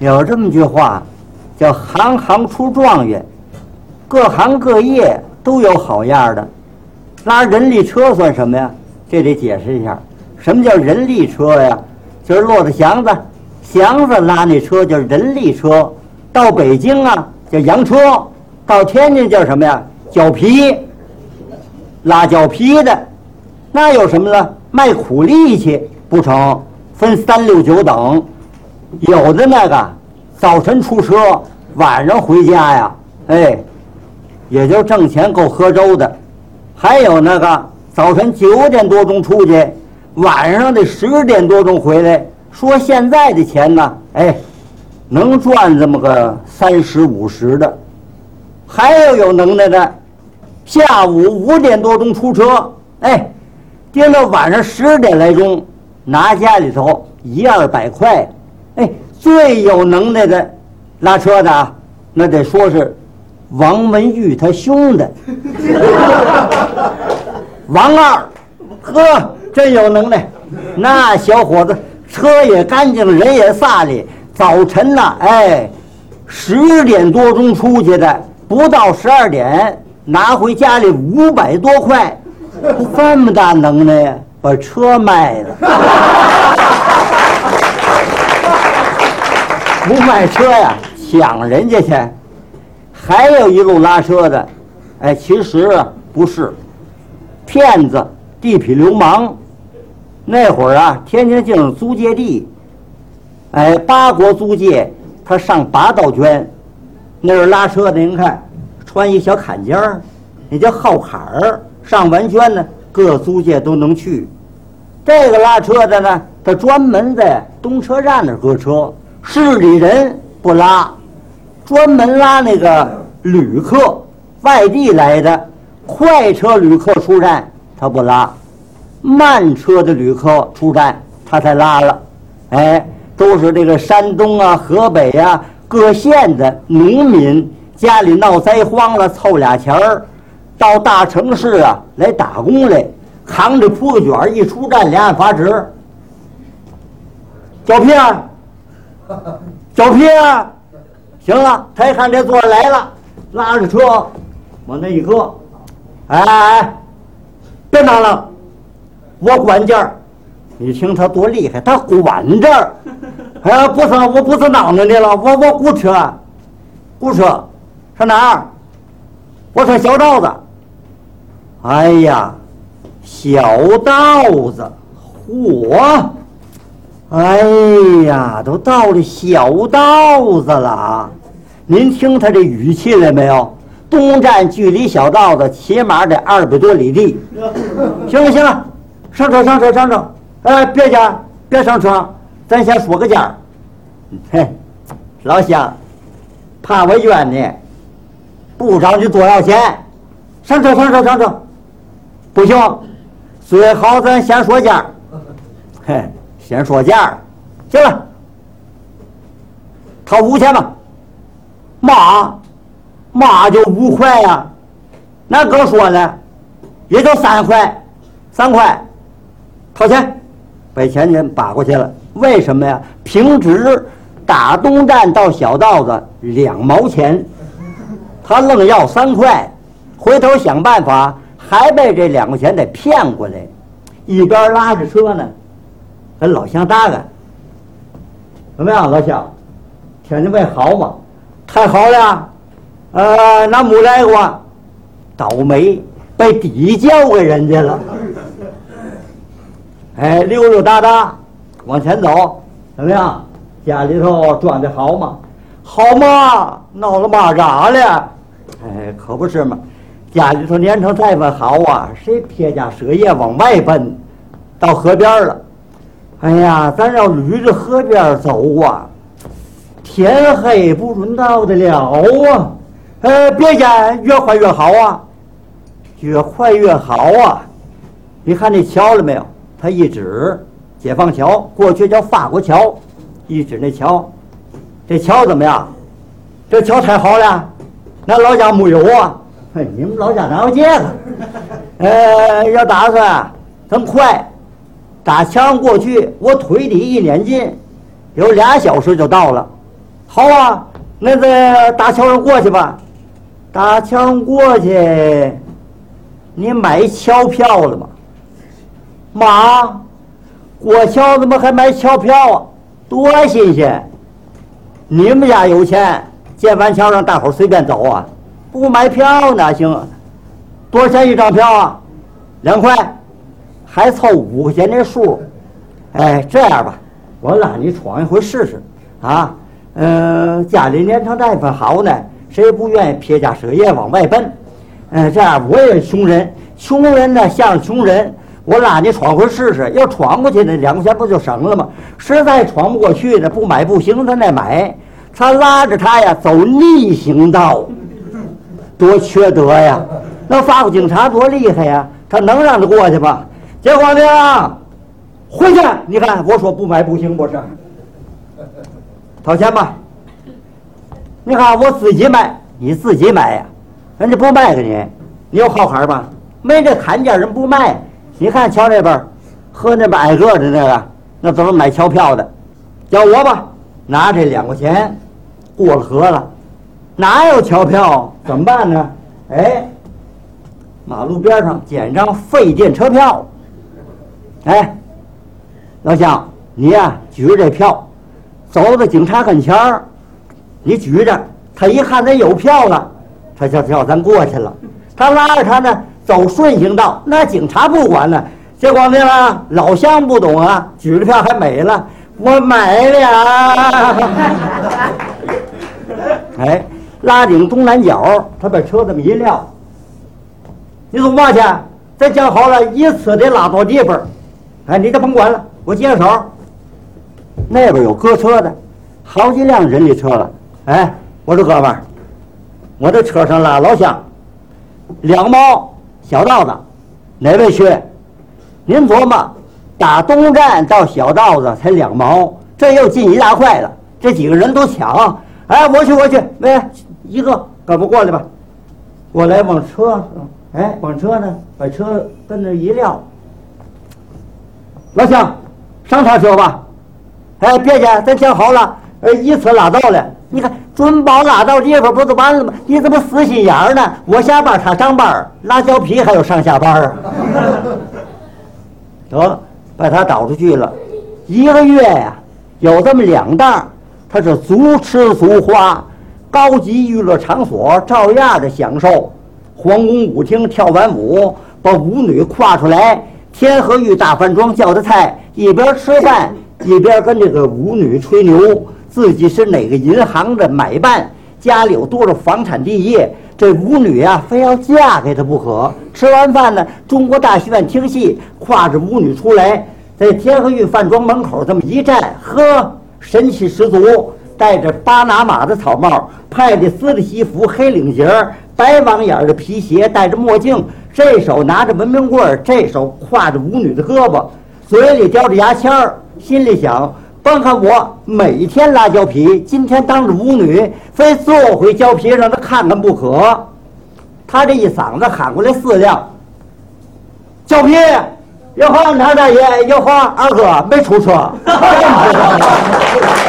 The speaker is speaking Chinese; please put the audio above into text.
有这么句话，叫“行行出状元”，各行各业都有好样的。拉人力车算什么呀？这得解释一下，什么叫人力车呀？就是骆驼祥子，祥子拉那车叫人力车。到北京啊叫洋车，到天津叫什么呀？脚皮，拉脚皮的。那有什么呢？卖苦力气不成，分三六九等。有的那个早晨出车，晚上回家呀，哎，也就挣钱够喝粥的。还有那个早晨九点多钟出去，晚上得十点多钟回来。说现在的钱呢，哎，能赚这么个三十五十的。还有有能耐的，下午五点多钟出车，哎，盯到晚上十点来钟，拿家里头一二百块。哎，最有能耐的拉车的啊，那得说是王文玉他兄弟，王二，呵，真有能耐。那小伙子车也干净，人也飒利。早晨呐，哎，十点多钟出去的，不到十二点拿回家里五百多块，这么大能耐呀，把车卖了。不卖车呀，抢人家去。还有一路拉车的，哎，其实不是，骗子、地痞流氓。那会儿啊，天津境租界地，哎，八国租界，他上八道圈，那是拉车的。您看，穿一小坎肩儿，那叫号坎儿。上完圈呢，各租界都能去。这个拉车的呢，他专门在东车站那搁车。市里人不拉，专门拉那个旅客，外地来的快车旅客出站他不拉，慢车的旅客出站他才拉了。哎，都是这个山东啊、河北呀各县的农民家里闹灾荒了，凑俩钱儿，到大城市啊来打工来，扛着铺盖卷儿一出站，两眼发直，胶片儿。小皮啊，行了，他一看这座来了，拉着车往那一搁，哎哎哎，别拿了，我管件儿。你听他多厉害，他管这儿。哎，不是，我不是囊着你了，我我雇车，雇车，上哪儿？我说小道子。哎呀，小道子，嚯！哎呀，都到了小道子了啊，您听他这语气了没有？东站距离小道子起码得二百多里地。行了行了，上车上车上车！哎，别家别上车，咱先说个价。嘿，老乡，怕我冤你，不找你多要钱？上车上车上车！不行，最好咱先说价。嘿。先说价，行了，掏五千吧。嘛，嘛就五块呀？那哥说呢，也就三块，三块，掏钱，把钱钱拔过去了。为什么呀？平直打东站到小道子两毛钱，他愣要三块，回头想办法还被这两块钱得骗过来，一边拉着车呢。跟老乡搭个，怎么样，老乡？天津卫好吗？太好了，呃，那没来过，倒霉，被底交给人家了。哎，溜溜达达往前走，怎么样？家里头装的好吗？好吗？闹了蚂蚱了？哎，可不是嘛，家里头年成再么好啊，谁撇家舍业往外奔，到河边了？哎呀，咱要捋着河边走啊，天黑不准到得了啊！呃，别见越快越好啊，越快越好啊！你看那桥了没有？他一指，解放桥，过去叫法国桥，一指那桥，这桥怎么样？这桥太好了，那老家没有啊？嘿你们老家哪有这个？呃，要打算这么快。打枪过去，我腿底一撵劲，有俩小时就到了。好啊，那在大桥上过去吧。大桥上过去，你买桥票了吗？妈，过桥怎么还买桥票啊？多新鲜！你们家有钱，建完桥让大伙随便走啊？不买票哪行？多少钱一张票啊？两块，还凑五块钱的数。哎，这样吧，我拉你闯一回试试啊。嗯，家里年成这份好呢，谁也不愿意撇家舍业往外奔。嗯，这样我也穷人，穷人呢像穷人，我拉你闯回试试，要闯过去那两块钱不就省了吗？实在闯不过去呢，不买不行，他再买。他拉着他呀走逆行道。多缺德呀！那法国警察多厉害呀！他能让他过去吗？结果呢？回去！你看，我说不买不行，不是？掏钱吧！你看我自己买，你自己买呀？人家不卖给你，你有好坎吧？没这看见人不卖。你看桥那边，和那边挨个的那个，那都是买桥票的。叫我吧，拿这两块钱过了河了。哪有桥票？怎么办呢？哎，马路边上捡张废电车票。哎，老乡，你呀举着这票，走到警察跟前儿，你举着，他一看咱有票了，他就叫咱过去了。他拉着他呢走顺行道，那警察不管呢。结果呢，老乡不懂啊，举着票还美了，我买了。哎。拉顶东南角，他把车这么一撂，你走嘛去？咱讲好了，一次得拉到地方。哎，你就甭管了，我接着手。那边有搁车的，好几辆人力车了。哎，我说哥们儿，我这车上拉老乡，两毛小道子，哪位去？您琢磨，打东站到小道子才两毛，这又进一大块了。这几个人都抢。哎，我去，我去，喂。一个，赶快过来吧？过来往车，哎，往车呢，把车跟那一撂。老乡，上他车吧。哎，别介，咱讲好了，呃，一次拉倒了。你看，准保拉到地方不就完了吗？你怎么死心眼儿呢？我下班，他上班，拉胶皮还有上下班啊？得，把他导出去了。一个月呀，有这么两档，他是足吃足花。高级娱乐场所照样的享受，皇宫舞厅跳完舞，把舞女挎出来，天河玉大饭庄叫的菜，一边吃饭一边跟这个舞女吹牛，自己是哪个银行的买办，家里有多少房产地业，这舞女啊非要嫁给他不可。吃完饭呢，中国大戏院听戏，挎着舞女出来，在天河玉饭庄门口这么一站，呵，神气十足。戴着巴拿马的草帽，派的丝的西服，黑领结儿，白网眼的皮鞋，戴着墨镜，这手拿着文明棍儿，这手挎着舞女的胳膊，嘴里叼着牙签儿，心里想：甭看我每天拉胶皮，今天当着舞女，非坐回胶皮让他看看不可。他这一嗓子喊过来四辆胶皮，有话二大爷，有话二哥没出车。